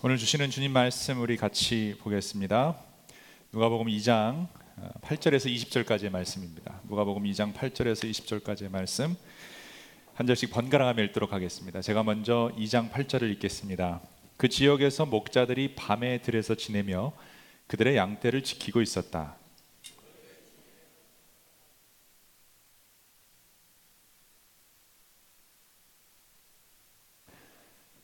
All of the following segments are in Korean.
오늘 주시는 주님 말씀 우리 같이 보겠습니다. 누가복음 2장 8절에서 20절까지의 말씀입니다. 누가복음 2장 8절에서 20절까지의 말씀 한 절씩 번갈아가며 읽도록 하겠습니다. 제가 먼저 2장 8절을 읽겠습니다. 그 지역에서 목자들이 밤에 들에서 지내며 그들의 양떼를 지키고 있었다.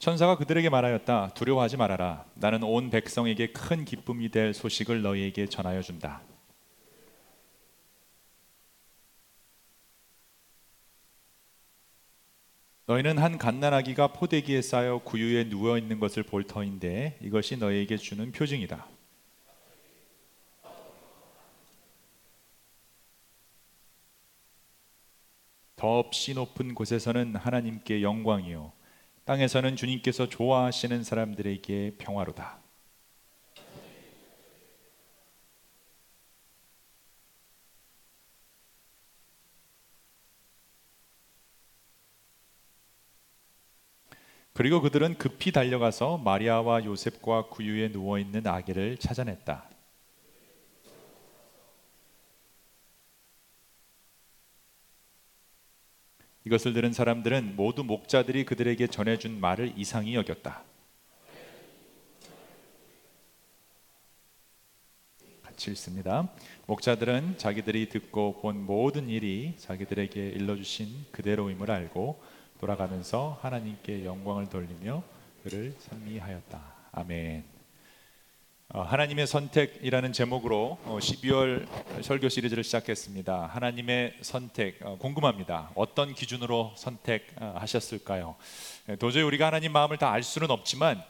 천사가 그들에게 말하였다. 두려워하지 말아라. 나는 온 백성에게 큰 기쁨이 될 소식을 너희에게 전하여 준다. 너희는 한 갓난아기가 포대기에 쌓여 구유에 누워 있는 것을 볼 터인데 이것이 너희에게 주는 표징이다. 더 없이 높은 곳에서는 하나님께 영광이요 땅에서는 주님께서 좋아하시는 사람들에게 평화로다. 그리고 그들은 급히 달려가서 마리아와 요셉과 구유에 누워 있는 아기를 찾아냈다. 이것을 들은 사람들은 모두 목자들이 그들에게 전해준 말을 이상히 여겼다. 같이 읽습니다. 목자들은 자기들이 듣고 본 모든 일이 자기들에게 일러주신 그대로임을 알고 돌아가면서 하나님께 영광을 돌리며 그를 찬미하였다. 아멘. 어, 하나님의 선택이라는 제목으로 12월 어, 설교 시리즈를 시작했습니다. 하나님의 선택 어, 궁금합니다. 어떤 기준으로 선택하셨을까요? 예, 도저히 우리가 하나님 마음을 다 알 수는 없지만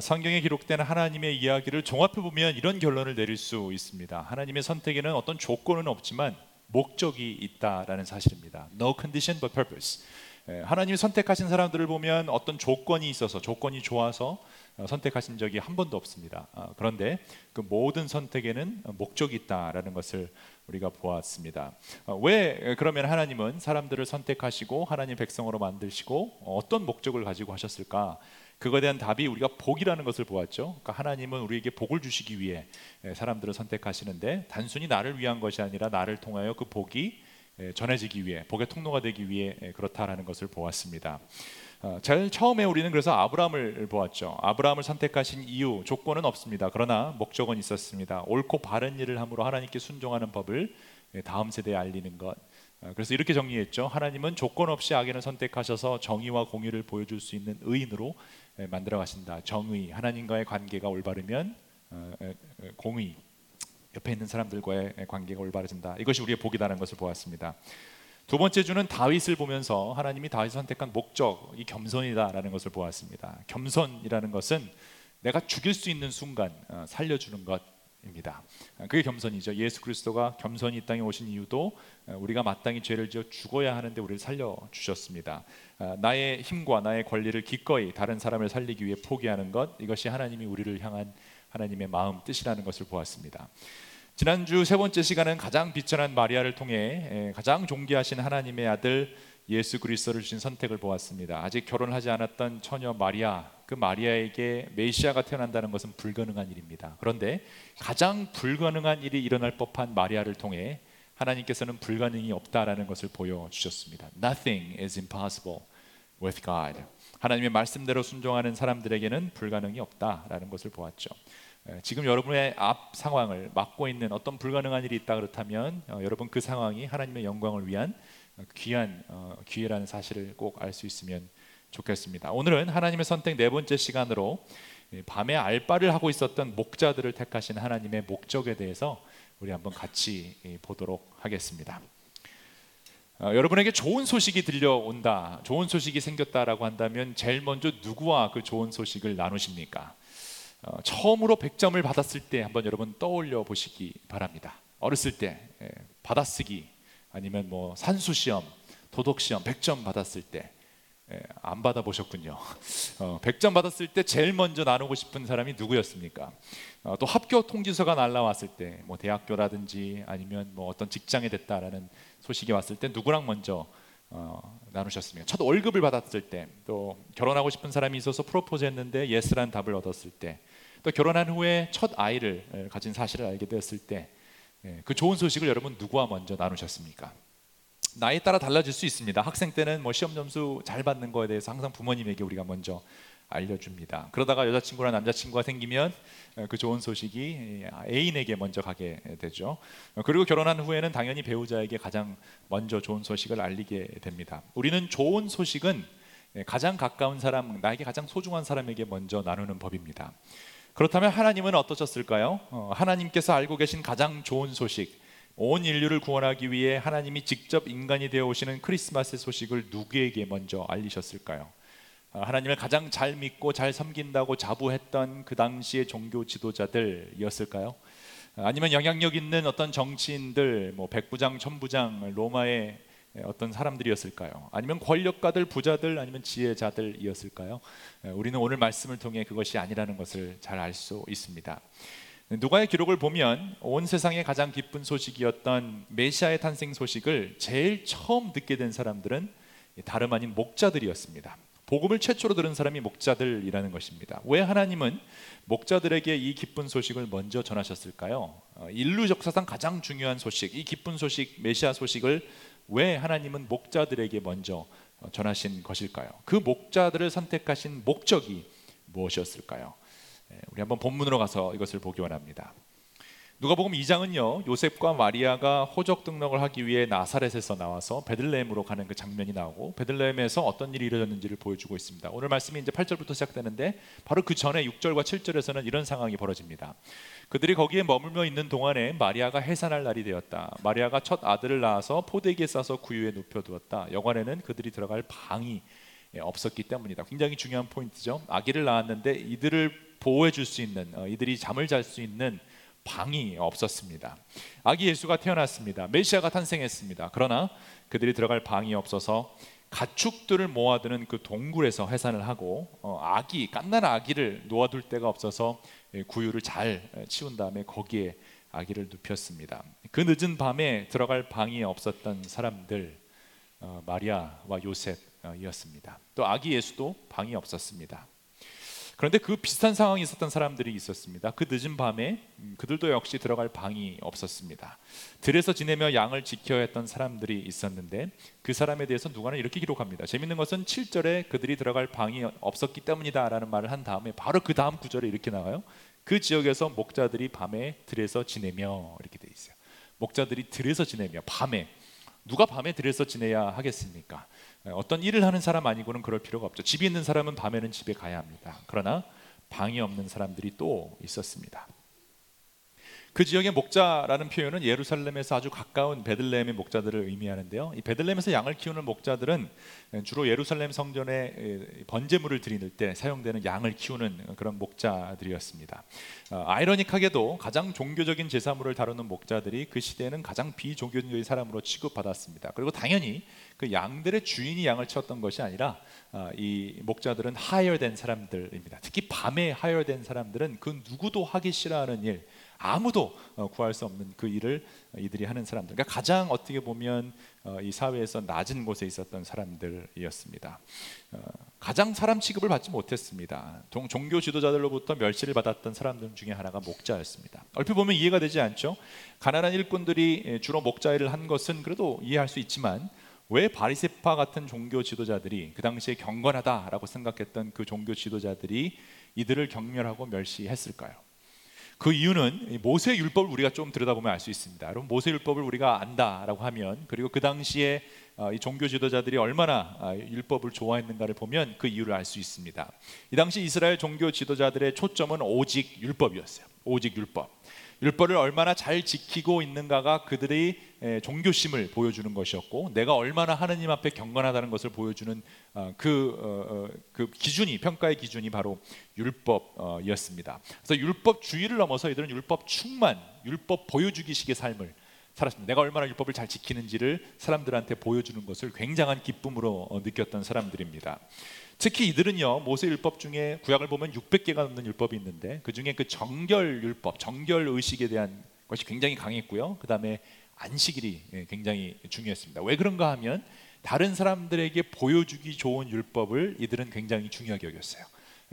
성경에 기록된 하나님의 이야기를 종합해 보면 이런 결론을 내릴 수 있습니다. 하나님의 선택에는 어떤 조건은 없지만 목적이 있다라는 사실입니다. No condition but purpose. 예, 하나님이 선택하신 사람들을 보면 어떤 조건이 있어서 조건이 좋아서 어, 선택하신 적이 한 번도 없습니다. 어, 그런데 그 모든 선택에는 목적이 있다라는 것을 우리가 보았습니다. 어, 왜 그러면 하나님은 사람들을 선택하시고 하나님 백성으로 만드시고 어떤 목적을 가지고 하셨을까? 그거에 대한 답이 우리가 복이라는 것을 보았죠. 그러니까 하나님은 우리에게 복을 주시기 위해 예, 사람들을 선택하시는데 단순히 나를 위한 것이 아니라 나를 통하여 그 복이 예, 전해지기 위해 복의 통로가 되기 위해 예, 그렇다라는 것을 보았습니다. 어, 제일 처음에 우리는 그래서 아브라함을 보았죠. 아브라함을 선택하신 이유 조건은 없습니다. 그러나 목적은 있었습니다. 옳고 바른 일을 함으로 하나님께 순종하는 법을 예, 다음 세대에 알리는 것. 어, 그래서 이렇게 정리했죠. 하나님은 조건 없이 악인을 선택하셔서 정의와 공의를 보여줄 수 있는 의인으로 만들어 가신다. 정의, 하나님과의 관계가 올바르면 공의, 옆에 있는 사람들과의 관계가 올바르진다. 이것이 우리의 복이라는 것을 보았습니다. 두 번째 주는 다윗을 보면서 하나님이 다윗을 선택한 목적이 겸손이다라는 것을 보았습니다. 겸손이라는 것은 내가 죽일 수 있는 순간 어, 살려주는 것입니다. 그게 겸손이죠. 예수 그리스도가 겸손히 이 땅에 오신 이유도 어, 우리가 마땅히 죄를 지어 죽어야 하는데 우리를 살려 주셨습니다. 어, 나의 힘과 나의 권리를 기꺼이 다른 사람을 살리기 위해 포기하는 것 이것이 하나님이 우리를 향한 하나님의 마음 뜻이라는 것을 보았습니다. 지난주 세 번째 시간은 가장 비천한 마리아를 통해 가장 존귀하신 하나님의 아들 예수 그리스도를 주신 선택을 보았습니다. 아직 결혼하지 않았던 처녀 마리아, 그 마리아에게 메시아가 태어난다는 것은 불가능한 일입니다. 그런데 가장 불가능한 일이 일어날 법한 마리아를 통해 하나님께서는 불가능이 없다라는 것을 보여 주셨습니다. Nothing is impossible with God. 하나님의 말씀대로 순종하는 사람들에게는 불가능이 없다라는 것을 보았죠. 지금 여러분의 앞 상황을 막고 있는 어떤 불가능한 일이 있다 그렇다면 어, 여러분 그 상황이 하나님의 영광을 위한 어, 귀한 어, 기회라는 사실을 꼭 알 수 있으면 좋겠습니다. 오늘은 하나님의 선택 네 번째 시간으로 밤에 알바를 하고 있었던 목자들을 택하신 하나님의 목적에 대해서 우리 한번 같이 보도록 하겠습니다. 어, 여러분에게 좋은 소식이 들려온다, 좋은 소식이 생겼다라고 한다면 제일 먼저 누구와 그 좋은 소식을 나누십니까? 어, 처음으로 100점을 받았을 때 한번 여러분 떠올려 보시기 바랍니다. 어렸을 때 예, 받아쓰기 아니면 뭐 산수 시험, 도덕 시험 100점 받았을 때 예, 안 받아 보셨군요. 어, 100점 받았을 때 제일 먼저 나누고 싶은 사람이 누구였습니까? 어, 또 합격 통지서가 날라왔을 때, 뭐 대학교라든지 아니면 뭐 어떤 직장에 됐다라는 소식이 왔을 때 누구랑 먼저 어, 나누셨습니까? 첫 월급을 받았을 때, 또 결혼하고 싶은 사람이 있어서 프로포즈했는데 yes라는 답을 얻었을 때, 또 결혼한 후에 첫 아이를 가진 사실을 알게 되었을 때, 예, 그 좋은 소식을 여러분 누구와 먼저 나누셨습니까? 나이에 따라 달라질 수 있습니다. 학생 때는 뭐 시험 점수 잘 받는 거에 대해서 항상 부모님에게 우리가 먼저 알려줍니다. 그러다가 여자친구나 남자친구가 생기면 어, 그 좋은 소식이 애인에게 먼저 가게 되죠. 어, 그리고 결혼한 후에는 당연히 배우자에게 가장 먼저 좋은 소식을 알리게 됩니다. 우리는 좋은 소식은 가장 가까운 사람, 나에게 가장 소중한 사람에게 먼저 나누는 법입니다. 그렇다면 하나님은 어떠셨을까요? 어, 하나님께서 알고 계신 가장 좋은 소식, 온 인류를 구원하기 위해 하나님이 직접 인간이 되어 오시는 크리스마스의 소식을 누구에게 먼저 알리셨을까요? 아, 하나님을 가장 잘 믿고 잘 섬긴다고 자부했던 그 당시의 종교 지도자들이었을까요? 아니면 영향력 있는 어떤 정치인들, 뭐 백부장, 천부장, 로마의 어떤 사람들이었을까요? 아니면 권력가들, 부자들, 아니면 지혜자들이었을까요? 우리는 오늘 말씀을 통해 그것이 아니라는 것을 잘 알 수 있습니다. 누가의 기록을 보면 온 세상의 가장 기쁜 소식이었던 메시아의 탄생 소식을 제일 처음 듣게 된 사람들은 다름 아닌 목자들이었습니다. 복음을 최초로 들은 사람이 목자들이라는 것입니다. 왜 하나님은 목자들에게 이 기쁜 소식을 먼저 전하셨을까요? 어, 인류 역사상 가장 중요한 소식, 이 기쁜 소식, 메시아 소식을 왜 하나님은 목자들에게 먼저 어, 전하신 것일까요? 그 목자들을 선택하신 목적이 무엇이었을까요? 예, 우리 한번 본문으로 가서 이것을 보기 원합니다. 누가복음 2장은요 요셉과 마리아가 호적 등록을 하기 위해 나사렛에서 나와서 베들레헴으로 가는 그 장면이 나오고 베들레헴에서 어떤 일이 이루어졌는지를 보여주고 있습니다. 오늘 말씀이 이제 8절부터 시작되는데 바로 그 전에 6절과 7절에서는 이런 상황이 벌어집니다. 그들이 거기에 머물며 있는 동안에 마리아가 해산할 날이 되었다. 마리아가 첫 아들을 낳아서 포대기에 싸서 구유에 눕혀두었다. 여관에는 그들이 들어갈 방이 없었기 때문이다. 굉장히 중요한 포인트죠. 아기를 낳았는데 이들을 보호해 줄 수 있는 어, 이들이 잠을 잘 수 있는 방이 없었습니다. 아기 예수가 태어났습니다. 메시아가 탄생했습니다. 그러나 그들이 들어갈 방이 없어서 가축들을 모아두는 그 동굴에서 해산을 하고 어, 아기 깐난 아기를 놓아둘 데가 없어서 예, 구유를 잘 치운 다음에 거기에 아기를 눕혔습니다. 그 늦은 밤에 들어갈 방이 없었던 사람들 어, 마리아와 요셉이었습니다. 또 아기 예수도 방이 없었습니다. 그런데 그 비슷한 상황이 있었던 사람들이 있었습니다. 그 늦은 밤에 음, 그들도 역시 들어갈 방이 없었습니다. 들에서 지내며 양을 지켜야 했던 사람들이 있었는데 그 사람에 대해서 누가는 이렇게 기록합니다. 재밌는 것은 7절에 그들이 들어갈 방이 없었기 때문이다라는 말을 한 다음에 바로 그 다음 구절에 이렇게 나와요. 그 지역에서 목자들이 밤에 들에서 지내며 이렇게 돼 있어요. 목자들이 들에서 지내며 밤에 누가 밤에 들에서 지내야 하겠습니까? 네, 어떤 일을 하는 사람 아니고는 그럴 필요가 없죠. 집이 있는 사람은 밤에는 집에 가야 합니다. 그러나 방이 없는 사람들이 또 있었습니다. 그 지역의 목자라는 표현은 예루살렘에서 아주 가까운 베들레헴의 목자들을 의미하는데요. 이 베들레헴에서 양을 키우는 목자들은 주로 예루살렘 성전에 번제물을 드리는 때 사용되는 양을 키우는 그런 목자들이었습니다. 어, 아이러니하게도 가장 종교적인 제사물을 다루는 목자들이 그 시대에는 가장 비종교적인 사람으로 취급받았습니다. 그리고 당연히 그 양들의 주인이 양을 치웠던 것이 아니라 어, 이 목자들은 하열된 사람들입니다. 특히 밤에 하열된 사람들은 그 누구도 하기 싫어하는 일, 아무도 어, 구할 수 없는 그 일을 이들이 하는 사람들. 그러니까 가장 어떻게 보면 어, 이 사회에서 낮은 곳에 있었던 사람들이었습니다. 어, 가장 사람 취급을 받지 못했습니다. 종교 지도자들로부터 멸시를 받았던 사람들 중에 하나가 목자였습니다. 얼핏 보면 이해가 되지 않죠. 가난한 일꾼들이 예, 주로 목자 일을 한 것은 그래도 이해할 수 있지만 왜 바리세파 같은 종교 지도자들이 그 당시에 경건하다라고 생각했던 그 종교 지도자들이 이들을 경멸하고 멸시했을까요? 그 이유는 모세 율법을 우리가 좀 들여다보면 알 수 있습니다. 여러분 모세 율법을 우리가 안다라고 하면 그리고 그 당시에 어, 이 종교 지도자들이 얼마나 아, 율법을 좋아했는가를 보면 그 이유를 알 수 있습니다. 이 당시 이스라엘 종교 지도자들의 초점은 오직 율법이었어요. 오직 율법. 율법을 얼마나 잘 지키고 있는가가 그들의 종교심을 보여주는 것이었고 내가 얼마나 하느님 앞에 경건하다는 것을 보여주는 어, 그, 어, 어, 그 기준이 평가의 기준이 바로 율법이었습니다. 그래서 율법주의를 넘어서 이들은 율법 충만, 율법 보여주기식의 삶을 살았습니다. 내가 얼마나 율법을 잘 지키는지를 사람들한테 보여주는 것을 굉장한 기쁨으로 느꼈던 사람들입니다. 특히 이들은요 모세 율법 중에 구약을 보면 600개가 넘는 율법이 있는데 그 중에 그 정결 율법, 정결 의식에 대한 것이 굉장히 강했고요. 그 다음에 안식일이 예, 굉장히 중요했습니다. 왜 그런가 하면 다른 사람들에게 보여주기 좋은 율법을 이들은 굉장히 중요하게 여겼어요.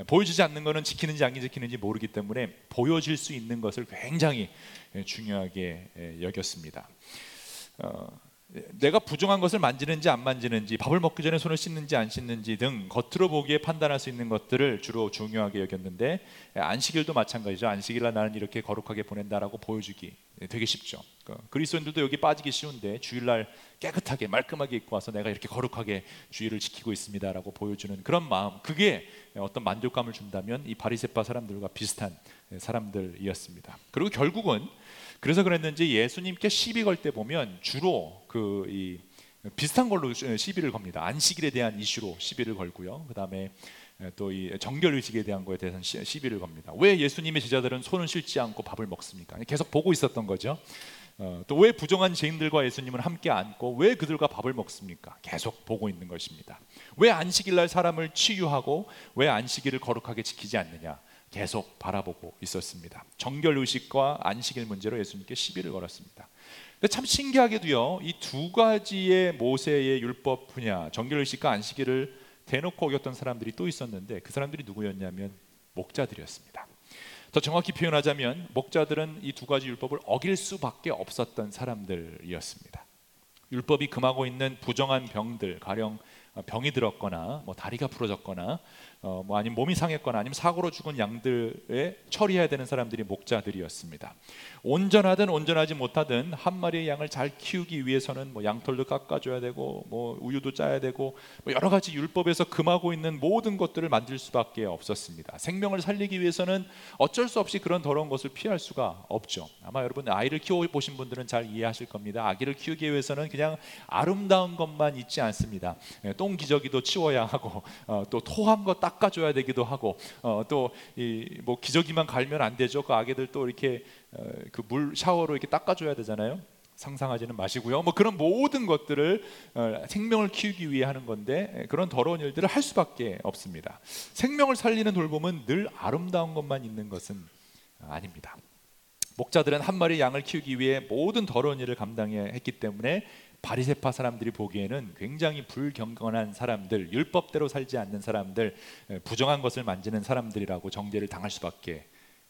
보여주지 않는 것은 지키는지 안 지키는지 모르기 때문에 보여질 수 있는 것을 굉장히 중요하게 여겼습니다. 어, 내가 부정한 것을 만지는지 안 만지는지 밥을 먹기 전에 손을 씻는지 안 씻는지 등 겉으로 보기에 판단할 수 있는 것들을 주로 중요하게 여겼는데 안식일도 마찬가지죠. 안식일날 나는 이렇게 거룩하게 보낸다라고 보여주기 되게 쉽죠. 그 그리스도인들도 여기 빠지기 쉬운데 주일날 깨끗하게 말끔하게 입고 와서 내가 이렇게 거룩하게 주일을 지키고 있습니다라고 보여주는 그런 마음 그게 어떤 만족감을 준다면 이 바리새파 사람들과 비슷한 사람들이었습니다. 그리고 결국은 그래서 그랬는지 예수님께 시비 걸 때 보면 주로 그 비슷한 걸로 시비를 겁니다. 안식일에 대한 이슈로 시비를 걸고요. 그다음에 또 이 정결 의식에 대한 거에 대해서는 시비를 겁니다. 왜 예수님의 제자들은 손을 씻지 않고 밥을 먹습니까? 계속 보고 있었던 거죠. 어, 또왜 부정한 죄인들과 예수님은 함께 앉고 왜 그들과 밥을 먹습니까? 계속 보고 있는 것입니다. 왜 안식일 날 사람을 치유하고 왜 안식일을 거룩하게 지키지 않느냐? 계속 바라보고 있었습니다. 정결 의식과 안식일 문제로 예수님께 시비를 걸었습니다. 참 신기하게도요, 이 두 가지의 모세의 율법 분야, 정결 의식과 안식일을 대놓고 어겼던 사람들이 또 있었는데 그 사람들이 누구였냐면 목자들이었습니다. 더 정확히 표현하자면 목자들은 이 두 가지 율법을 어길 수밖에 없었던 사람들이었습니다. 율법이 금하고 있는 부정한 병들, 가령 병이 들었거나 뭐 다리가 부러졌거나 어, 뭐 아니면 몸이 상했거나 아니면 사고로 죽은 양들에 처리해야 되는 사람들이 목자들이었습니다. 온전하든 온전하지 못하든 한 마리의 양을 잘 키우기 위해서는 뭐 양털도 깎아줘야 되고 뭐 우유도 짜야 되고 뭐 여러 가지 율법에서 금하고 있는 모든 것들을 만들 수밖에 없었습니다. 생명을 살리기 위해서는 어쩔 수 없이 그런 더러운 것을 피할 수가 없죠. 아마 여러분 아이를 키워 보신 분들은 잘 이해하실 겁니다. 아기를 키우기 위해서는 그냥 아름다운 것만 있지 않습니다. 예, 똥 기저귀도 치워야 하고 어, 또 토한 거딱 닦아줘야 되기도 하고 어, 또뭐 기저귀만 갈면 안 되죠. 그 아기들 또 이렇게 어, 그물 샤워로 이렇게 닦아줘야 되잖아요. 상상하지는 마시고요. 뭐 그런 모든 것들을 어, 생명을 키우기 위해 하는 건데 그런 더러운 일들을 할 수밖에 없습니다. 생명을 살리는 돌봄은 늘 아름다운 것만 있는 것은 아닙니다. 목자들은 한 마리 양을 키우기 위해 모든 더러운 일을 감당해야 했기 때문에 바리세파 사람들이 보기에는 굉장히 불경건한 사람들, 율법대로 살지 않는 사람들, 부정한 것을 만지는 사람들이라고 정죄를 당할 수밖에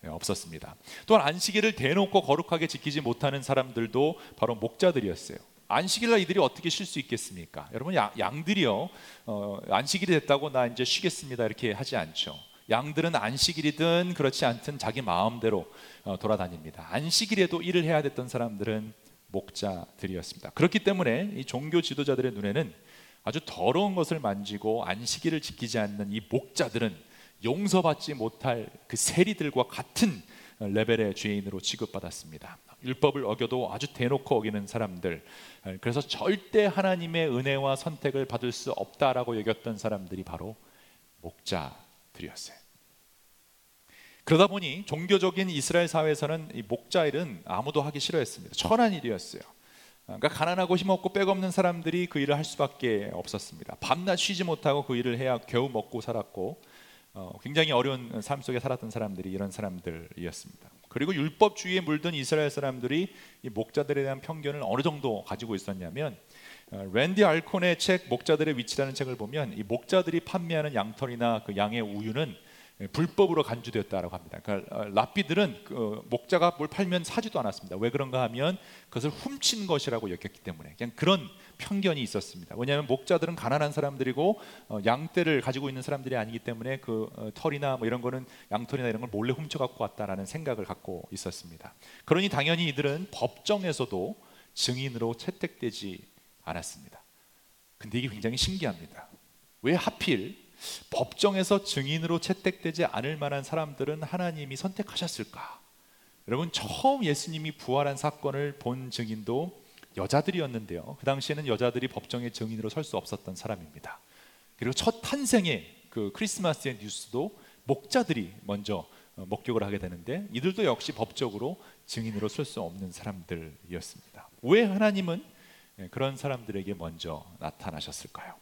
없었습니다. 또한 안식일을 대놓고 거룩하게 지키지 못하는 사람들도 바로 목자들이었어요. 안식일날 이들이 어떻게 쉴 수 있겠습니까? 여러분 양, 양들이요 어, 안식일이 됐다고 나 이제 쉬겠습니다 이렇게 하지 않죠. 양들은 안식일이든 그렇지 않든 자기 마음대로 어, 돌아다닙니다. 안식일에도 일을 해야 됐던 사람들은 목자들이었습니다. 그렇기 때문에 이 종교 지도자들의 눈에는 아주 더러운 것을 만지고 안식일을 지키지 않는 이 목자들은 용서받지 못할 그 세리들과 같은 레벨의 죄인으로 취급받았습니다. 율법을 어겨도 아주 대놓고 어기는 사람들. 그래서 절대 하나님의 은혜와 선택을 받을 수 없다라고 여겼던 사람들이 바로 목자들이었어요. 그러다 보니 종교적인 이스라엘 사회에서는 이 목자 일은 아무도 하기 싫어했습니다. 천한 일이었어요. 그러니까 가난하고 힘없고 백없는 사람들이 그 일을 할 수밖에 없었습니다. 밤낮 쉬지 못하고 그 일을 해야 겨우 먹고 살았고 어, 굉장히 어려운 삶 속에 살았던 사람들이 이런 사람들이었습니다. 그리고 율법주의에 물든 이스라엘 사람들이 이 목자들에 대한 편견을 어느 정도 가지고 있었냐면 어, 랜디 알콘의 책 목자들의 위치라는 책을 보면 이 목자들이 판매하는 양털이나 그 양의 우유는 예, 불법으로 간주되었다라고 합니다. 그러니까 어, 랍비들은 그 목자가 뭘 팔면 사지도 않았습니다. 왜 그런가 하면 그것을 훔친 것이라고 여겼기 때문에 그냥 그런 편견이 있었습니다. 왜냐하면 목자들은 가난한 사람들이고 어, 양떼를 가지고 있는 사람들이 아니기 때문에 그 어, 털이나 뭐 이런 거는 양털이나 이런 걸 몰래 훔쳐 갖고 왔다라는 생각을 갖고 있었습니다. 그러니 당연히 이들은 법정에서도 증인으로 채택되지 않았습니다. 근데 이게 굉장히 신기합니다. 왜 하필 법정에서 증인으로 채택되지 않을 만한 사람들은 하나님이 선택하셨을까? 여러분 처음 예수님이 부활한 사건을 본 증인도 여자들이었는데요. 그 당시에는 여자들이 법정의 증인으로 설 수 없었던 사람입니다. 그리고 첫 탄생의 그 크리스마스의 뉴스도 목자들이 먼저 어, 목격을 하게 되는데 이들도 역시 법적으로 증인으로 설 수 없는 사람들이었습니다. 왜 하나님은 예, 그런 사람들에게 먼저 나타나셨을까요?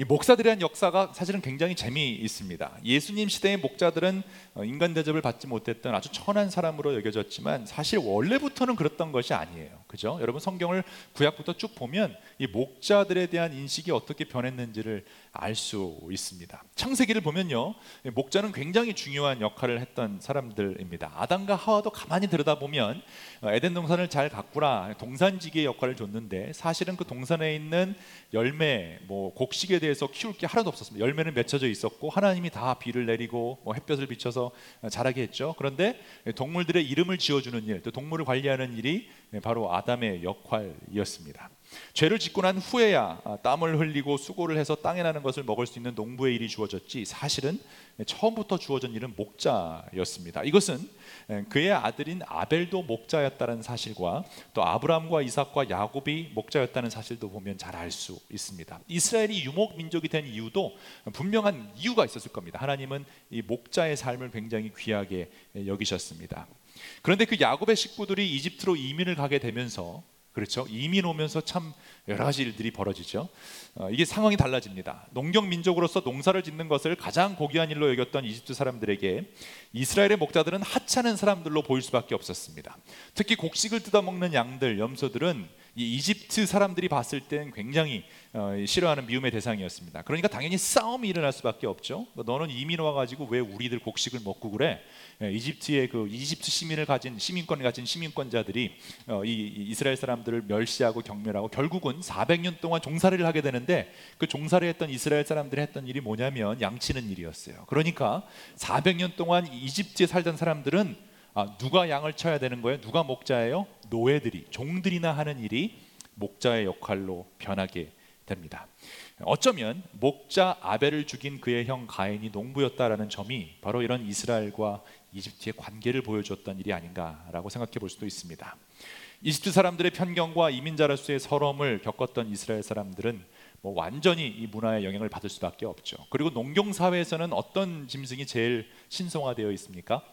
이 목사들이란 역사가 사실은 굉장히 재미있습니다. 예수님 시대의 목자들은 어, 인간 대접을 받지 못했던 아주 천한 사람으로 여겨졌지만 사실 원래부터는 그랬던 것이 아니에요. 그죠? 여러분 성경을 구약부터 쭉 보면 이 목자들에 대한 인식이 어떻게 변했는지를 알 수 있습니다. 창세기를 보면요, 목자는 굉장히 중요한 역할을 했던 사람들입니다. 아담과 하와도 가만히 들여다보면 어, 에덴 동산을 잘 가꾸라 동산지기의 역할을 줬는데 사실은 그 동산에 있는 열매, 뭐 곡식에 대해서 키울 게 하나도 없었습니다. 열매는 맺혀져 있었고 하나님이 다 비를 내리고 뭐 햇볕을 비춰서 자라게 했죠. 그런데 동물들의 이름을 지어주는 일, 또 동물을 관리하는 일이 바로 아담의 역할이었습니다. 죄를 짓고 난 후에야 아, 땀을 흘리고 수고를 해서 땅에 나는 것을 먹을 수 있는 농부의 일이 주어졌지 사실은 처음부터 주어진 일은 목자였습니다. 이것은 그의 아들인 아벨도 목자였다는 사실과 또 아브라함과 이삭과 야곱이 목자였다는 사실도 보면 잘 알 수 있습니다. 이스라엘이 유목 민족이 된 이유도 분명한 이유가 있었을 겁니다. 하나님은 이 목자의 삶을 굉장히 귀하게 여기셨습니다. 그런데 그 야곱의 식구들이 이집트로 이민을 가게 되면서 그렇죠. 이민 오면서 참 여러 가지 일들이 벌어지죠. 어, 이게 상황이 달라집니다. 농경 민족으로서 농사를 짓는 것을 가장 고귀한 일로 여겼던 이집트 사람들에게 이스라엘의 목자들은 하찮은 사람들로 보일 수밖에 없었습니다. 특히 곡식을 뜯어먹는 양들, 염소들은 이 이집트 사람들이 봤을 땐 굉장히 어, 싫어하는 미움의 대상이었습니다. 그러니까 당연히 싸움이 일어날 수밖에 없죠. 뭐 너는 이민 와가지고 왜 우리들 곡식을 먹고 그래? 예, 이집트의 그 이집트 시민을 가진 시민권을 가진 시민권자들이 어, 이 이스라엘 사람들을 멸시하고 경멸하고 결국은 400년 동안 종살이를 하게 되는데 그 종살이 했던 이스라엘 사람들이 했던 일이 뭐냐면 양치는 일이었어요. 그러니까 400년 동안 이집트에 살던 사람들은 아, 누가 양을 쳐야 되는 거예요? 누가 목자예요? 노예들이 종들이나 하는 일이 목자의 역할로 변하게 됩니다. 어쩌면 목자 아벨을 죽인 그의 형 가인이 농부였다라는 점이 바로 이런 이스라엘과 이집트의 관계를 보여줬던 일이 아닌가라고 생각해 볼 수도 있습니다. 이집트 사람들의 편견과 이민자로서의 서러움을 겪었던 이스라엘 사람들은 뭐 완전히 이 문화의 영향을 받을 수밖에 없죠. 그리고 농경 사회에서는 어떤 짐승이 제일 신성화되어 있습니까?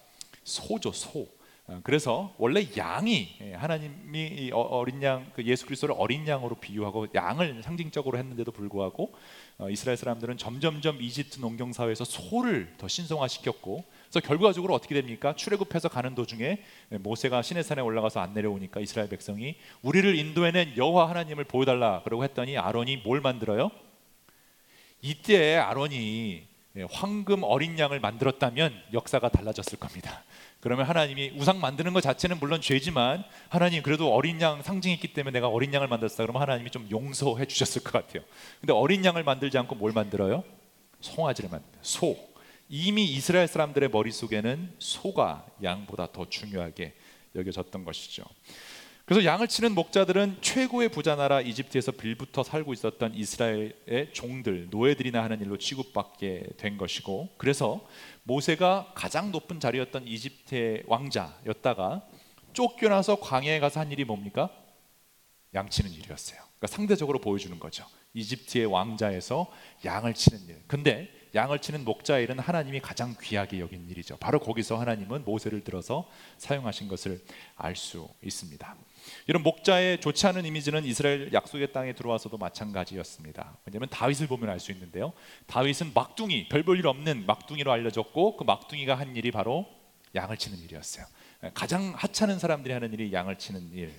소죠 소. 어, 그래서 원래 양이 예, 하나님이 어, 어린 양, 그 예수 그리스도를 어린 양으로 비유하고 양을 상징적으로 했는데도 불구하고 어, 이스라엘 사람들은 점점점 이집트 농경 사회에서 소를 더 신성화시켰고, 그래서 결과적으로 어떻게 됩니까? 출애굽해서 가는 도중에 모세가 시내산에 올라가서 안 내려오니까 이스라엘 백성이 우리를 인도해낸 여호와 하나님을 보여달라 그러고 했더니 아론이 뭘 만들어요? 이때 아론이 황금 어린 양을 만들었다면 역사가 달라졌을 겁니다. 그러면 하나님이 우상 만드는 것 자체는 물론 죄지만 하나님 그래도 어린 양 상징했기 때문에 내가 어린 양을 만들었다. 그러면 하나님이 좀 용서해 주셨을 것 같아요. 근데 어린 양을 만들지 않고 뭘 만들어요? 송아지를 만들어요. 소. 이미 이스라엘 사람들의 머릿속에는 소가 양보다 더 중요하게 여겨졌던 것이죠. 그래서 양을 치는 목자들은 최고의 부자 나라 이집트에서 빌부터 살고 있었던 이스라엘의 종들, 노예들이나 하는 일로 취급받게 된 것이고 그래서 모세가 가장 높은 자리였던 이집트의 왕자였다가 쫓겨나서 광야에 가서 한 일이 뭡니까? 양치는 일이었어요. 그러니까 상대적으로 보여주는 거죠. 이집트의 왕자에서 양을 치는 일. 근데 양을 치는 목자 일은 하나님이 가장 귀하게 여긴 일이죠. 바로 거기서 하나님은 모세를 들어서 사용하신 것을 알 수 있습니다. 이런 목자의 좋지 않은 이미지는 이스라엘 약속의 땅에 들어와서도 마찬가지였습니다. 왜냐하면 다윗을 보면 알 수 있는데요. 다윗은 막둥이, 별 볼 일 없는 막둥이로 알려졌고 그 막둥이가 한 일이 바로 양을 치는 일이었어요. 가장 하찮은 사람들이 하는 일이 양을 치는 일.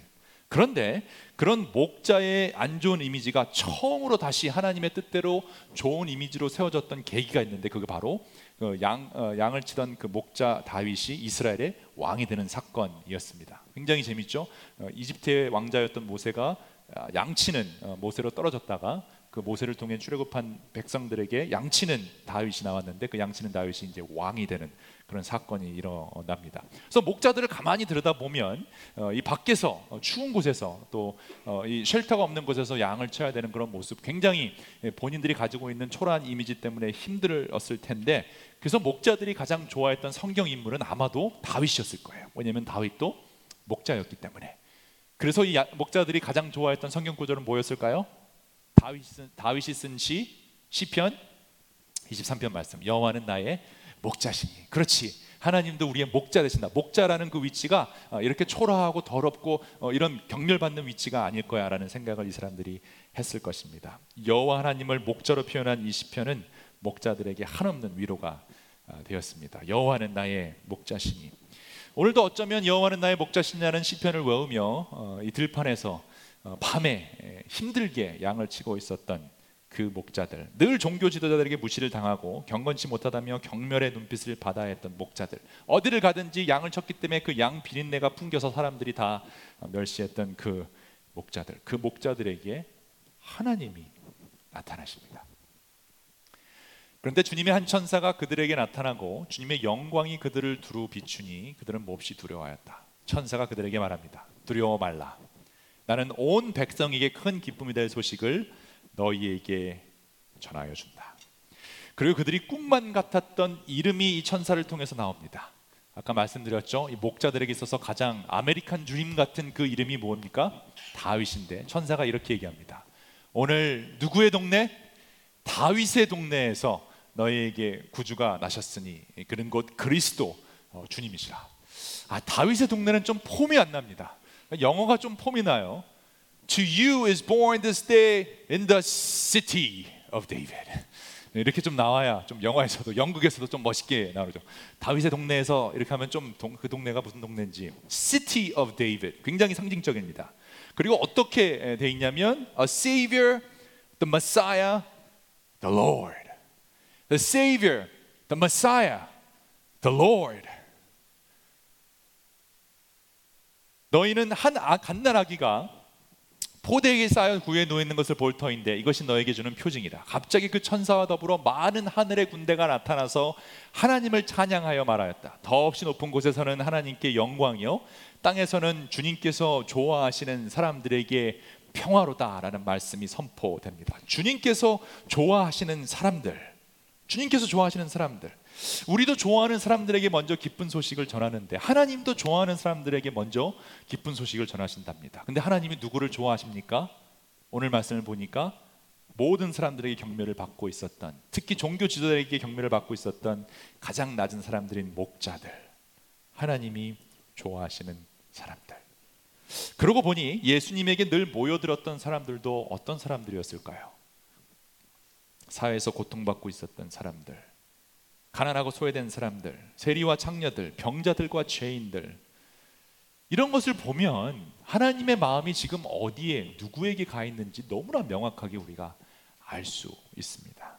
그런데 그런 목자의 안 좋은 이미지가 처음으로 다시 하나님의 뜻대로 좋은 이미지로 세워졌던 계기가 있는데 그게 바로 그 양, 어, 양을 치던 그 목자 다윗이 이스라엘의 왕이 되는 사건이었습니다. 굉장히 재밌죠. 어, 이집트의 왕자였던 모세가 아, 양치는 어, 모세로 떨어졌다가 그 모세를 통해 출애굽한 백성들에게 양치는 다윗이 나왔는데 그 양치는 다윗이 이제 왕이 되는 그런 사건이 일어납니다. 그래서 목자들을 가만히 들여다 보면 어, 이 밖에서 추운 곳에서 또이 쉘터가 없는 곳에서 양을 쳐야 되는 그런 모습 굉장히 예, 본인들이 가지고 있는 초라한 이미지 때문에 힘들었을 텐데 그래서 목자들이 가장 좋아했던 성경 인물은 아마도 다윗이었을 거예요. 왜냐하면 다윗도 목자였기 때문에. 그래서 이 목자들이 가장 좋아했던 성경 구절은 뭐였을까요? 다윗이 쓴, 시, 시편 23편 말씀. 여호와는 나의 목자시니. 그렇지. 하나님도 우리의 목자 되신다. 목자라는 그 위치가 어, 이렇게 초라하고 더럽고 어, 이런 경멸받는 위치가 아닐 거야라는 생각을 이 사람들이 했을 것입니다. 여호와 하나님을 목자로 표현한 이 시편은 목자들에게 한없는 위로가 아, 되었습니다. 여호와는 나의 목자시니 오늘도 어쩌면 여호와는 나의 목자시냐는 시편을 외우며 어, 이 들판에서 어, 밤에 힘들게 양을 치고 있었던 그 목자들 늘 종교 지도자들에게 무시를 당하고 경건치 못하다며 경멸의 눈빛을 받아야 했던 목자들 어디를 가든지 양을 쳤기 때문에 그 양 비린내가 풍겨서 사람들이 다 멸시했던 그 목자들 그 목자들에게 하나님이 나타나십니다. 그런데 주님의 한 천사가 그들에게 나타나고 주님의 영광이 그들을 두루 비추니 그들은 몹시 두려워하였다. 천사가 그들에게 말합니다. 두려워 말라. 나는 온 백성에게 큰 기쁨이 될 소식을 너희에게 전하여 준다. 그리고 그들이 꿈만 같았던 이름이 이 천사를 통해서 나옵니다. 아까 말씀드렸죠. 이 목자들에게 있어서 가장 아메리칸 드림 같은 그 이름이 뭡니까? 다윗인데 천사가 이렇게 얘기합니다. 오늘 누구의 동네? 다윗의 동네에서 너희에게 구주가 나셨으니 그는 곧 그리스도 어, 주님이시라. 아 다윗의 동네는 좀 폼이 안 납니다. 영어가 좀 폼이 나요. To you is born this day in the city of David. 이렇게 좀 나와야 좀 영화에서도 영국에서도 좀 멋있게 나오죠. 다윗의 동네에서 이렇게 하면 좀 그 동네가 무슨 동네인지 City of David 굉장히 상징적입니다. 그리고 어떻게 돼 있냐면 a savior, the Messiah, the Lord. The savior, the Messiah, the Lord. 너희는 한 아, 갓난아기가 포대에 쌓여 구에 누워 있는 것을 볼 터인데 이것이 너에게 주는 표징이다. 갑자기 그 천사와 더불어 많은 하늘의 군대가 나타나서 하나님을 찬양하여 말하였다. 더없이 높은 곳에서는 하나님께 영광이요, 땅에서는 주님께서 좋아하시는 사람들에게 평화로다라는 말씀이 선포됩니다. 주님께서 좋아하시는 사람들, 주님께서 좋아하시는 사람들, 우리도 좋아하는 사람들에게 먼저 기쁜 소식을 전하는데 하나님도 좋아하는 사람들에게 먼저 기쁜 소식을 전하신답니다. 근데 하나님이 누구를 좋아하십니까? 오늘 말씀을 보니까 모든 사람들에게 경멸을 받고 있었던 특히 종교 지도자에게 경멸을 받고 있었던 가장 낮은 사람들인 목자들 하나님이 좋아하시는 사람들 그러고 보니 예수님에게 늘 모여들었던 사람들도 어떤 사람들이었을까요? 사회에서 고통받고 있었던 사람들 가난하고 소외된 사람들, 세리와 창녀들, 병자들과 죄인들 이런 것을 보면 하나님의 마음이 지금 어디에 누구에게 가 있는지 너무나 명확하게 우리가 알 수 있습니다.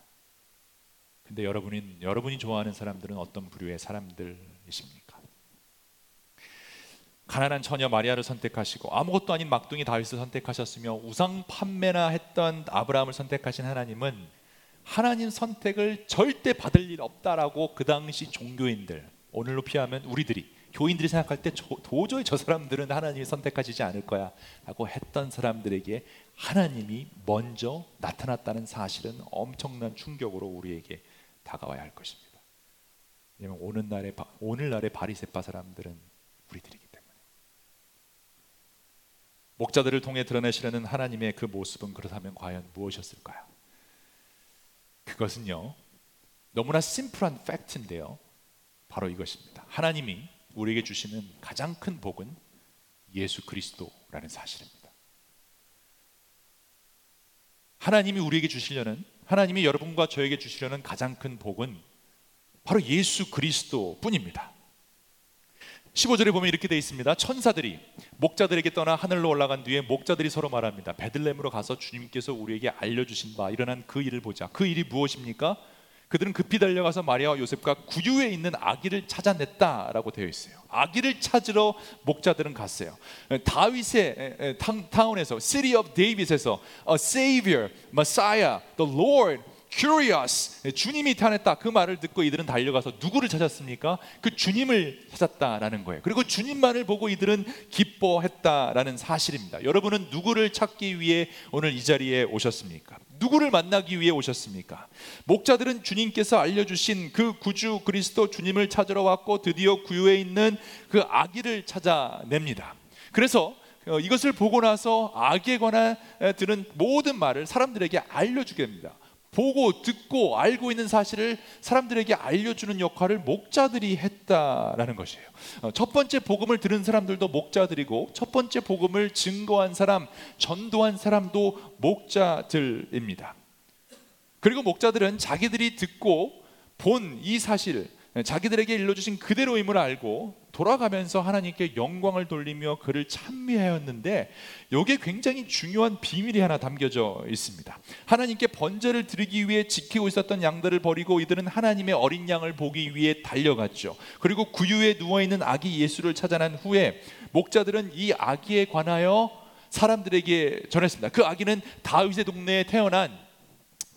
근데 여러분이 여러분이 좋아하는 사람들은 어떤 부류의 사람들이십니까? 가난한 처녀 마리아를 선택하시고 아무것도 아닌 막둥이 다윗을 선택하셨으며 우상 판매나 했던 아브라함을 선택하신 하나님은 하나님 선택을 절대 받을 일 없다라고 그 당시 종교인들 오늘로 피하면 우리들이 교인들이 생각할 때 도저히 저 사람들은 하나님이 선택하시지 않을 거야라고 했던 사람들에게 하나님이 먼저 나타났다는 사실은 엄청난 충격으로 우리에게 다가와야 할 것입니다. 왜냐하면 오늘날의 오늘날의 바리새파 사람들은 우리들이기 때문에 목자들을 통해 드러내시려는 하나님의 그 모습은 그렇다면 과연 무엇이었을까요? 그것은요 너무나 심플한 팩트인데요. 바로 이것입니다. 하나님이 우리에게 주시는 가장 큰 복은 예수 그리스도라는 사실입니다. 하나님이 우리에게 주시려는 하나님이 여러분과 저에게 주시려는 가장 큰 복은 바로 예수 그리스도뿐입니다 15절에 보면 이렇게 되어 있습니다. 천사들이 목자들에게 떠나 하늘로 올라간 뒤에 목자들이 서로 말합니다. 베들렘으로 가서 주님께서 우리에게 알려주신 바 일어난 그 일을 보자. 그 일이 무엇입니까? 그들은 급히 달려가서 마리아와 요셉과 구유에 있는 아기를 찾아냈다라고 되어 있어요. 아기를 찾으러 목자들은 갔어요. 다윗의 타운에서 City of David에서 a Savior, Messiah, the Lord curious 주님이 태어났다 그 말을 듣고 이들은 달려가서 누구를 찾았습니까? 그 주님을 찾았다라는 거예요. 그리고 주님만을 보고 이들은 기뻐했다라는 사실입니다. 여러분은 누구를 찾기 위해 오늘 이 자리에 오셨습니까? 누구를 만나기 위해 오셨습니까? 목자들은 주님께서 알려주신 그 구주 그리스도 주님을 찾으러 왔고 드디어 구유에 있는 그 아기를 찾아냅니다. 그래서 어, 이것을 보고 나서 아기에 관한 들은 모든 말을 사람들에게 알려주게 됩니다. 보고 듣고 알고 있는 사실을 사람들에게 알려주는 역할을 목자들이 했다라는 것이에요. 어, 첫 번째 복음을 들은 사람들도 목자들이고 첫 번째 복음을 증거한 사람, 전도한 사람도 목자들입니다. 그리고 목자들은 자기들이 듣고 본 이 사실을 자기들에게 일러주신 그대로임을 알고 돌아가면서 하나님께 영광을 돌리며 그를 찬미하였는데 여기에 굉장히 중요한 비밀이 하나 담겨져 있습니다. 하나님께 번제를 드리기 위해 지키고 있었던 양들을 버리고 이들은 하나님의 어린 양을 보기 위해 달려갔죠. 그리고 구유에 누워 있는 아기 예수를 찾아난 후에 목자들은 이 아기에 관하여 사람들에게 전했습니다. 그 아기는 다윗의 동네에 태어난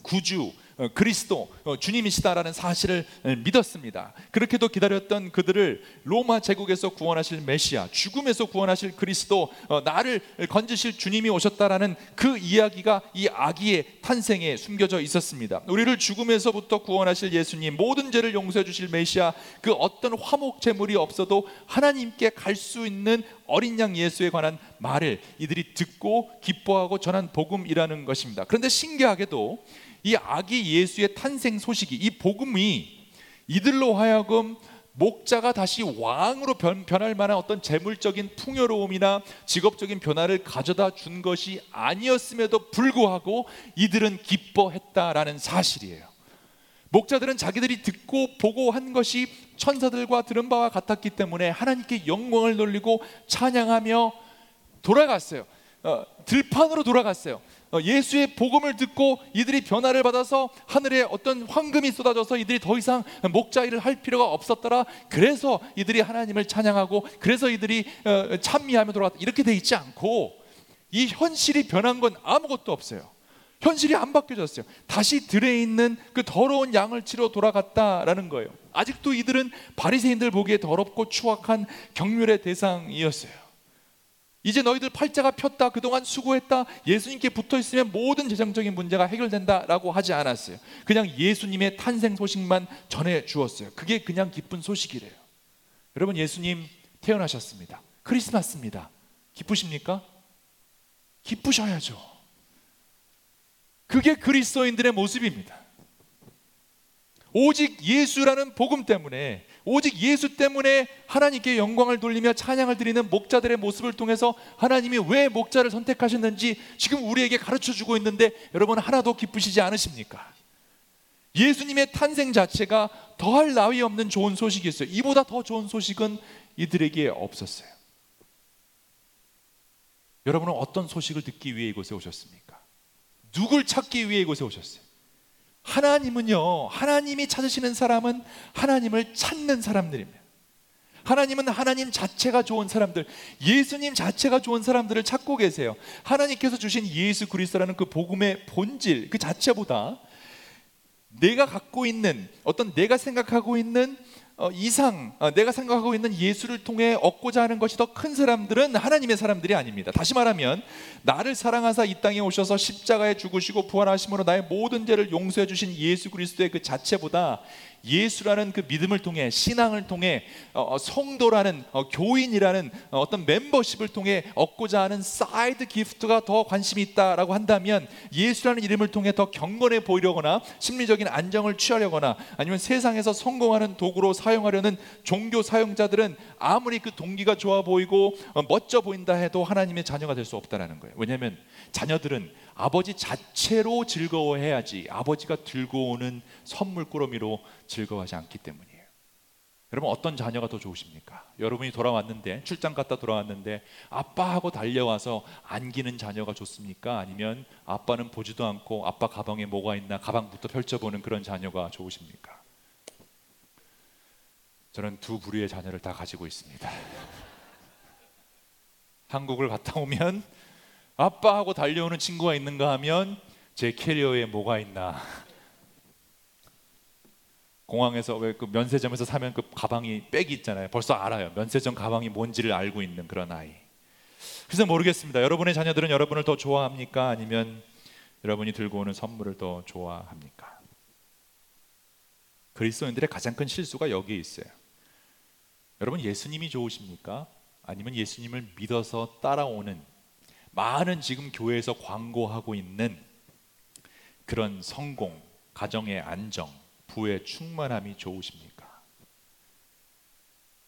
구주 어, 그리스도 어, 주님이시다라는 사실을 믿었습니다. 그렇게도 기다렸던 그들을 로마 제국에서 구원하실 메시아, 죽음에서 구원하실 그리스도, 어, 나를 건지실 주님이 오셨다라는 그 이야기가 이 아기의 탄생에 숨겨져 있었습니다. 우리를 죽음에서부터 구원하실 예수님, 모든 죄를 용서해 주실 메시아, 그 어떤 화목 제물이 없어도 하나님께 갈 수 있는 어린 양 예수에 관한 말을 이들이 듣고 기뻐하고 전한 복음이라는 것입니다. 그런데 신기하게도 이 아기 예수의 탄생 소식이 이 복음이 이들로 하여금 목자가 다시 왕으로 변, 할 만한 어떤 재물적인 풍요로움이나 직업적인 변화를 가져다 준 것이 아니었음에도 불구하고 이들은 기뻐했다라는 사실이에요. 목자들은 자기들이 듣고 보고 한 것이 천사들과 들은 바와 같았기 때문에 하나님께 영광을 돌리고 찬양하며 돌아갔어요. 어, 들판으로 돌아갔어요. 어, 예수의 복음을 듣고 이들이 변화를 받아서 하늘에 어떤 황금이 쏟아져서 이들이 더 이상 목자 일을 할 필요가 없었더라. 그래서 이들이 하나님을 찬양하고 그래서 이들이 어, 찬미하며 돌아갔다. 이렇게 돼 있지 않고 이 현실이 변한 건 아무것도 없어요. 현실이 안 바뀌어졌어요. 다시 들에 있는 그 더러운 양을 치러 돌아갔다라는 거예요. 아직도 이들은 바리새인들 보기에 더럽고 추악한 경멸의 대상이었어요. 이제 너희들 팔자가 폈다. 그동안 수고했다. 예수님께 붙어 있으면 모든 재정적인 문제가 해결된다라고 하지 않았어요. 그냥 예수님의 탄생 소식만 전해 주었어요. 그게 그냥 기쁜 소식이래요. 여러분 예수님 태어나셨습니다. 크리스마스입니다. 기쁘십니까? 기쁘셔야죠. 그게 그리스도인들의 모습입니다. 오직 예수라는 복음 때문에 오직 예수 때문에 하나님께 영광을 돌리며 찬양을 드리는 목자들의 모습을 통해서 하나님이 왜 목자를 선택하셨는지 지금 우리에게 가르쳐 주고 있는데 여러분 하나도 기쁘시지 않으십니까? 예수님의 탄생 자체가 더할 나위 없는 좋은 소식이었어요. 이보다 더 좋은 소식은 이들에게 없었어요. 여러분은 어떤 소식을 듣기 위해 이곳에 오셨습니까? 누굴 찾기 위해 이곳에 오셨어요? 하나님은요, 하나님이 찾으시는 사람은 하나님을 찾는 사람들입니다. 하나님은 하나님 자체가 좋은 사람들, 예수님 자체가 좋은 사람들을 찾고 계세요. 하나님께서 주신 예수 그리스도라는 그 복음의 본질 그 자체보다 내가 갖고 있는 어떤 내가 생각하고 있는 어, 이상 어, 내가 생각하고 있는 예수를 통해 얻고자 하는 것이 더 큰 사람들은 하나님의 사람들이 아닙니다. 다시 말하면 나를 사랑하사 이 땅에 오셔서 십자가에 죽으시고 부활하심으로 나의 모든 죄를 용서해 주신 예수 그리스도의 그 자체보다 예수라는 그 믿음을 통해 신앙을 통해 어, 어, 성도라는 어, 교인이라는 어 떤 멤버십을 통해 얻고자 하는 side gift가 더 관심이 있다라고 한다면 예수라는 이름을 통해 더 경건해 보이려거나 심리적인 안정을 취하려거나 아니면 세상에서 성공하는 도구로 사용하려는 종교 사용자들은 아무리 그 동기가 좋아 보이고 멋져 보인다 해도 하나님의 자녀가 될 수 없다라는 거예요. 왜냐하면 자녀들은 아버지 자체로 즐거워해야지 아버지가 들고 오는 선물 꾸러미로 즐거워하지 않기 때문이에요. 여러분 어떤 자녀가 더 좋으십니까? 여러분이 돌아왔는데 출장 갔다 돌아왔는데 아빠하고 달려와서 안기는 자녀가 좋습니까? 아니면 아빠는 보지도 않고 아빠 가방에 뭐가 있나 가방부터 펼쳐보는 그런 자녀가 좋으십니까? 저는 두 부류의 자녀를 다 가지고 있습니다. 한국을 갔다 오면 아빠 하고 달려오는 친구가 있는가 하면 제 캐리어에 뭐가 있나. 공항에서 왜 그 면세점에서 사면 그 가방이 백이 있잖아요. 벌써 알아요. 면세점 가방이 뭔지를 알고 있는 그런 아이. 그래서 모르겠습니다. 여러분의 자녀들은 여러분을 더 좋아합니까? 아니면 여러분이 들고 오는 선물을 더 좋아합니까? 그리스도인들의 가장 큰 실수가 여기에 있어요. 여러분 예수님이 좋으십니까? 아니면 예수님을 믿어서 따라오는 많은 지금 교회에서 광고하고 있는 그런 성공, 가정의 안정, 부의 충만함이 좋으십니까?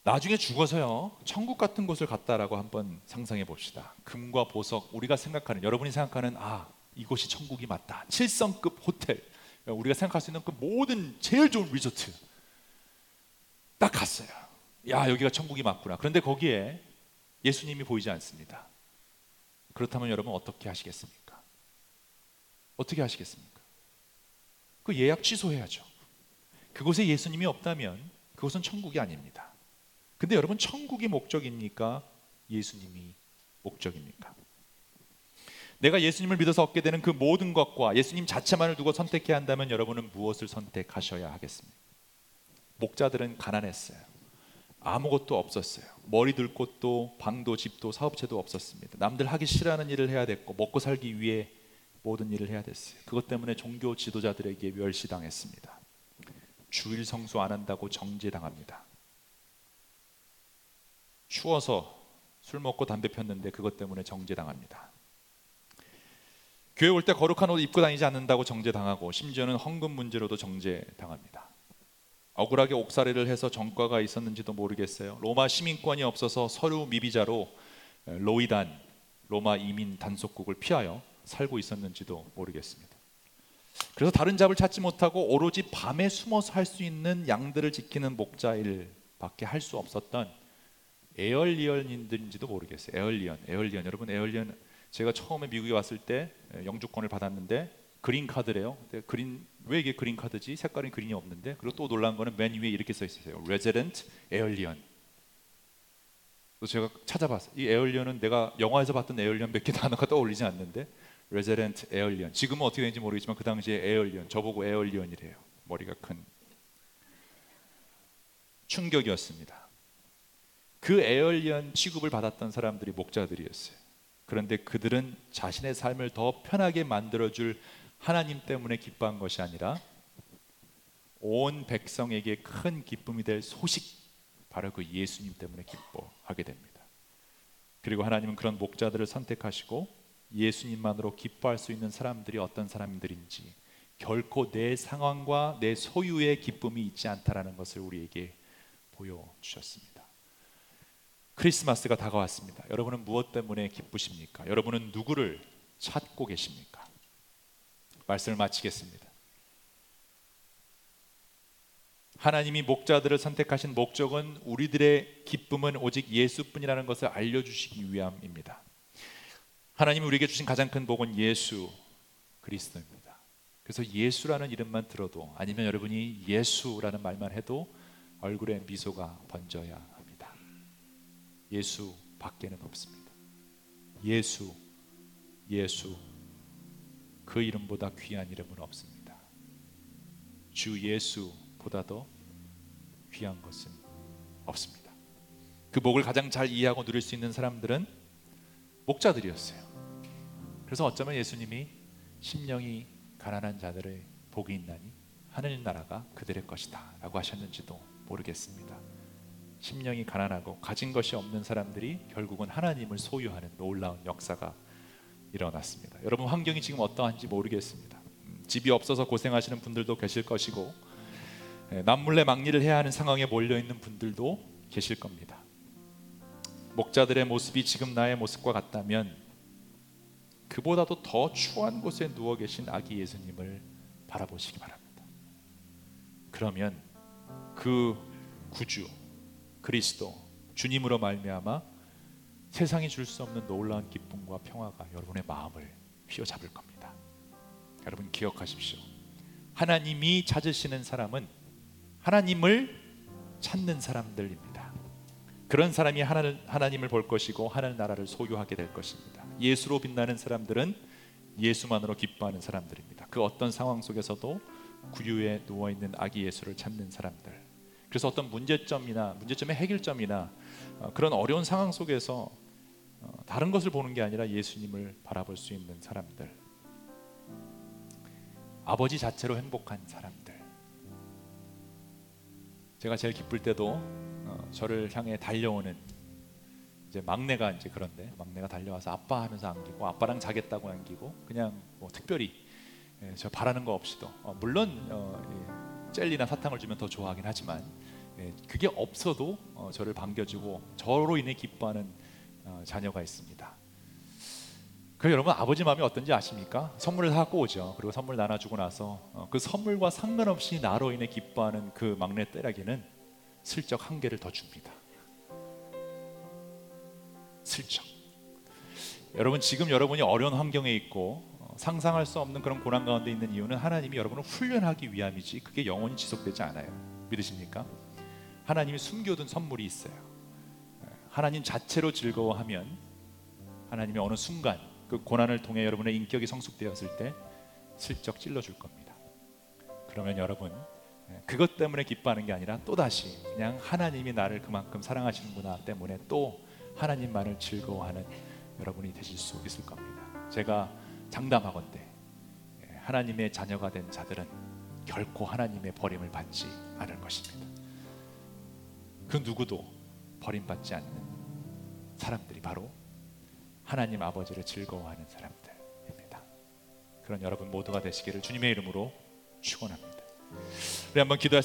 나중에 죽어서요 천국 같은 곳을 갔다라고 한번 상상해 봅시다. 금과 보석 우리가 생각하는 여러분이 생각하는 아 이곳이 천국이 맞다. 7성급 호텔 우리가 생각할 수 있는 그 모든 제일 좋은 리조트 딱 갔어요. 야 여기가 천국이 맞구나. 그런데 거기에 예수님이 보이지 않습니다. 그렇다면 여러분 어떻게 하시겠습니까? 어떻게 하시겠습니까? 그 예약 취소해야죠. 그곳에 예수님이 없다면 그곳은 천국이 아닙니다. 근데 여러분 천국이 목적입니까? 예수님이 목적입니까? 내가 예수님을 믿어서 얻게 되는 그 모든 것과 예수님 자체만을 두고 선택해야 한다면 여러분은 무엇을 선택하셔야 하겠습니까? 목자들은 가난했어요. 아무것도 없었어요. 머리 둘 곳도 방도 집도 사업체도 없었습니다. 남들 하기 싫어하는 일을 해야 됐고 먹고 살기 위해 모든 일을 해야 됐어요. 그것 때문에 종교 지도자들에게 멸시당했습니다. 주일 성수 안 한다고 정죄당합니다. 추워서 술 먹고 담배 폈는데 그것 때문에 정죄당합니다. 교회 올 때 거룩한 옷 입고 다니지 않는다고 정죄당하고 심지어는 헌금 문제로도 정죄당합니다. 억울하게 옥살이를 해서 전과가 있었는지도 모르겠어요. 로마 시민권이 없어서 서류 미비자로 로이단 로마 이민 단속국을 피하여 살고 있었는지도 모르겠습니다. 그래서 다른 잡을 찾지 못하고 오로지 밤에 숨어서 할 수 있는 양들을 지키는 목자 일밖에 할 수 없었던 alien인들인지도 모르겠어요. alien, alien 여러분 alien 제가 처음에 미국에 왔을 때 영주권을 받았는데 green card래요. Green 왜 이게 green card지? 색깔은 green이 없는데 그리고 또 놀란 거는 맨 위에 이렇게 써 있어요. Resident Alien. 또 제가 찾아봤어요. 이 alien은 내가 영화에서 봤던 alien 몇 개 단어가 떠올리지 않는데 Resident Alien. 지금은 어떻게 되는지 모르겠지만 그 당시에 alien 저보고 alien이래요. 머리가 큰 충격이었습니다. 그 에얼리언 취급을 받았던 사람들이 목자들이었어요. 그런데 그들은 자신의 삶을 더 편하게 만들어줄 하나님 때문에 기뻐한 것이 아니라 온 백성에게 큰 기쁨이 될 소식, 바로 그 예수님 때문에 기뻐하게 됩니다. 그리고 하나님은 그런 목자들을 선택하시고 예수님만으로 기뻐할 수 있는 사람들이 어떤 사람들인지 결코 내 상황과 내 소유의 기쁨이 있지 않다라는 것을 우리에게 보여 주셨습니다. 크리스마스가 다가왔습니다. 여러분은 무엇 때문에 기쁘십니까? 여러분은 누구를 찾고 계십니까? 말씀을 마치겠습니다. 하나님이 목자들을 선택하신 목적은 우리들의 기쁨은 오직 예수뿐이라는 것을 알려주시기 위함입니다. 하나님이 우리에게 주신 가장 큰 복은 예수 그리스도입니다. 그래서 예수라는 이름만 들어도 아니면 여러분이 예수라는 말만 해도 얼굴에 미소가 번져야 예수 밖에는 없습니다. 예수, 예수, 그 이름보다 귀한 이름은 없습니다. 주 예수보다도 귀한 것은 없습니다. 그 복을 가장 잘 이해하고 누릴 수 있는 사람들은 목자들이었어요. 그래서 어쩌면 예수님이 심령이 가난한 자들의 복이 있나니 하늘 나라가 그들의 것이다라고 하셨는지도 모르겠습니다. 심령이 가난하고 가진 것이 없는 사람들이 결국은 하나님을 소유하는 놀라운 역사가 일어났습니다. 여러분 환경이 지금 어떠한지 모르겠습니다. 음, 집이 없어서 고생하시는 분들도 계실 것이고 예, 남몰래 막일을 해야 하는 상황에 몰려 있는 분들도 계실 겁니다. 목자들의 모습이 지금 나의 모습과 같다면 그보다도 더 추한 곳에 누워 계신 아기 예수님을 바라보시기 바랍니다. 그러면 그 구주 그리스도 주님으로 말미암아 세상이 줄 수 없는 놀라운 기쁨과 평화가 여러분의 마음을 휘어잡을 겁니다. 여러분 기억하십시오. 하나님이 찾으시는 사람은 하나님을 찾는 사람들입니다. 그런 사람이 하나님, 하나님을 볼 것이고 하나님 나라를 소유하게 될 것입니다. 예수로 빛나는 사람들은 예수만으로 기뻐하는 사람들입니다. 그 어떤 상황 속에서도 구유에 누워 있는 아기 예수를 찾는 사람들. 그래서 어떤 문제점이나 문제점의 해결점이나 어, 그런 어려운 상황 속에서 어, 다른 것을 보는 게 아니라 예수님을 바라볼 수 있는 사람들. 아버지 자체로 행복한 사람들. 제가 제일 기쁠 때도 어, 저를 향해 달려오는 이제 막내가 이제 그런데 막내가 달려와서 아빠 하면서 안기고 아빠랑 자겠다고 안기고 그냥 뭐 특별히 예, 저 바라는 거 없이도 어, 물론 어, 예, 젤리나 사탕을 주면 더 좋아하긴 하지만 예, 그게 없어도 어, 저를 반겨주고 저로 인해 기뻐하는 어, 자녀가 있습니다. 그 여러분 아버지 마음이 어떤지 아십니까? 선물을 사고 오죠. 그리고 선물 나눠주고 나서 어, 그 선물과 상관없이 나로 인해 기뻐하는 그 막내 딸에게는 슬쩍 한 개를 더 줍니다. 슬쩍. 여러분 지금 여러분이 어려운 환경에 있고 어, 상상할 수 없는 그런 고난 가운데 있는 이유는 하나님이 여러분을 훈련하기 위함이지 그게 영원히 지속되지 않아요. 믿으십니까? 하나님이 숨겨둔 선물이 있어요. 예, 하나님 자체로 즐거워하면 하나님이 어느 순간 그 고난을 통해 여러분의 인격이 성숙되었을 때 슬쩍 찔러줄 겁니다. 그러면 여러분 예, 그것 때문에 기뻐하는 게 아니라 또 다시 그냥 하나님이 나를 그만큼 사랑하시는구나 때문에 또 하나님만을 즐거워하는 여러분이 되실 수 있을 겁니다. 제가 장담하건대 예, 하나님의 자녀가 된 자들은 결코 하나님의 버림을 받지 않을 것입니다. 그 누구도 버림받지 않는 사람들이 바로 하나님 아버지를 즐거워하는 사람들입니다. 그런 여러분 모두가 되시기를 주님의 이름으로 축원합니다. 우리 한번 기도할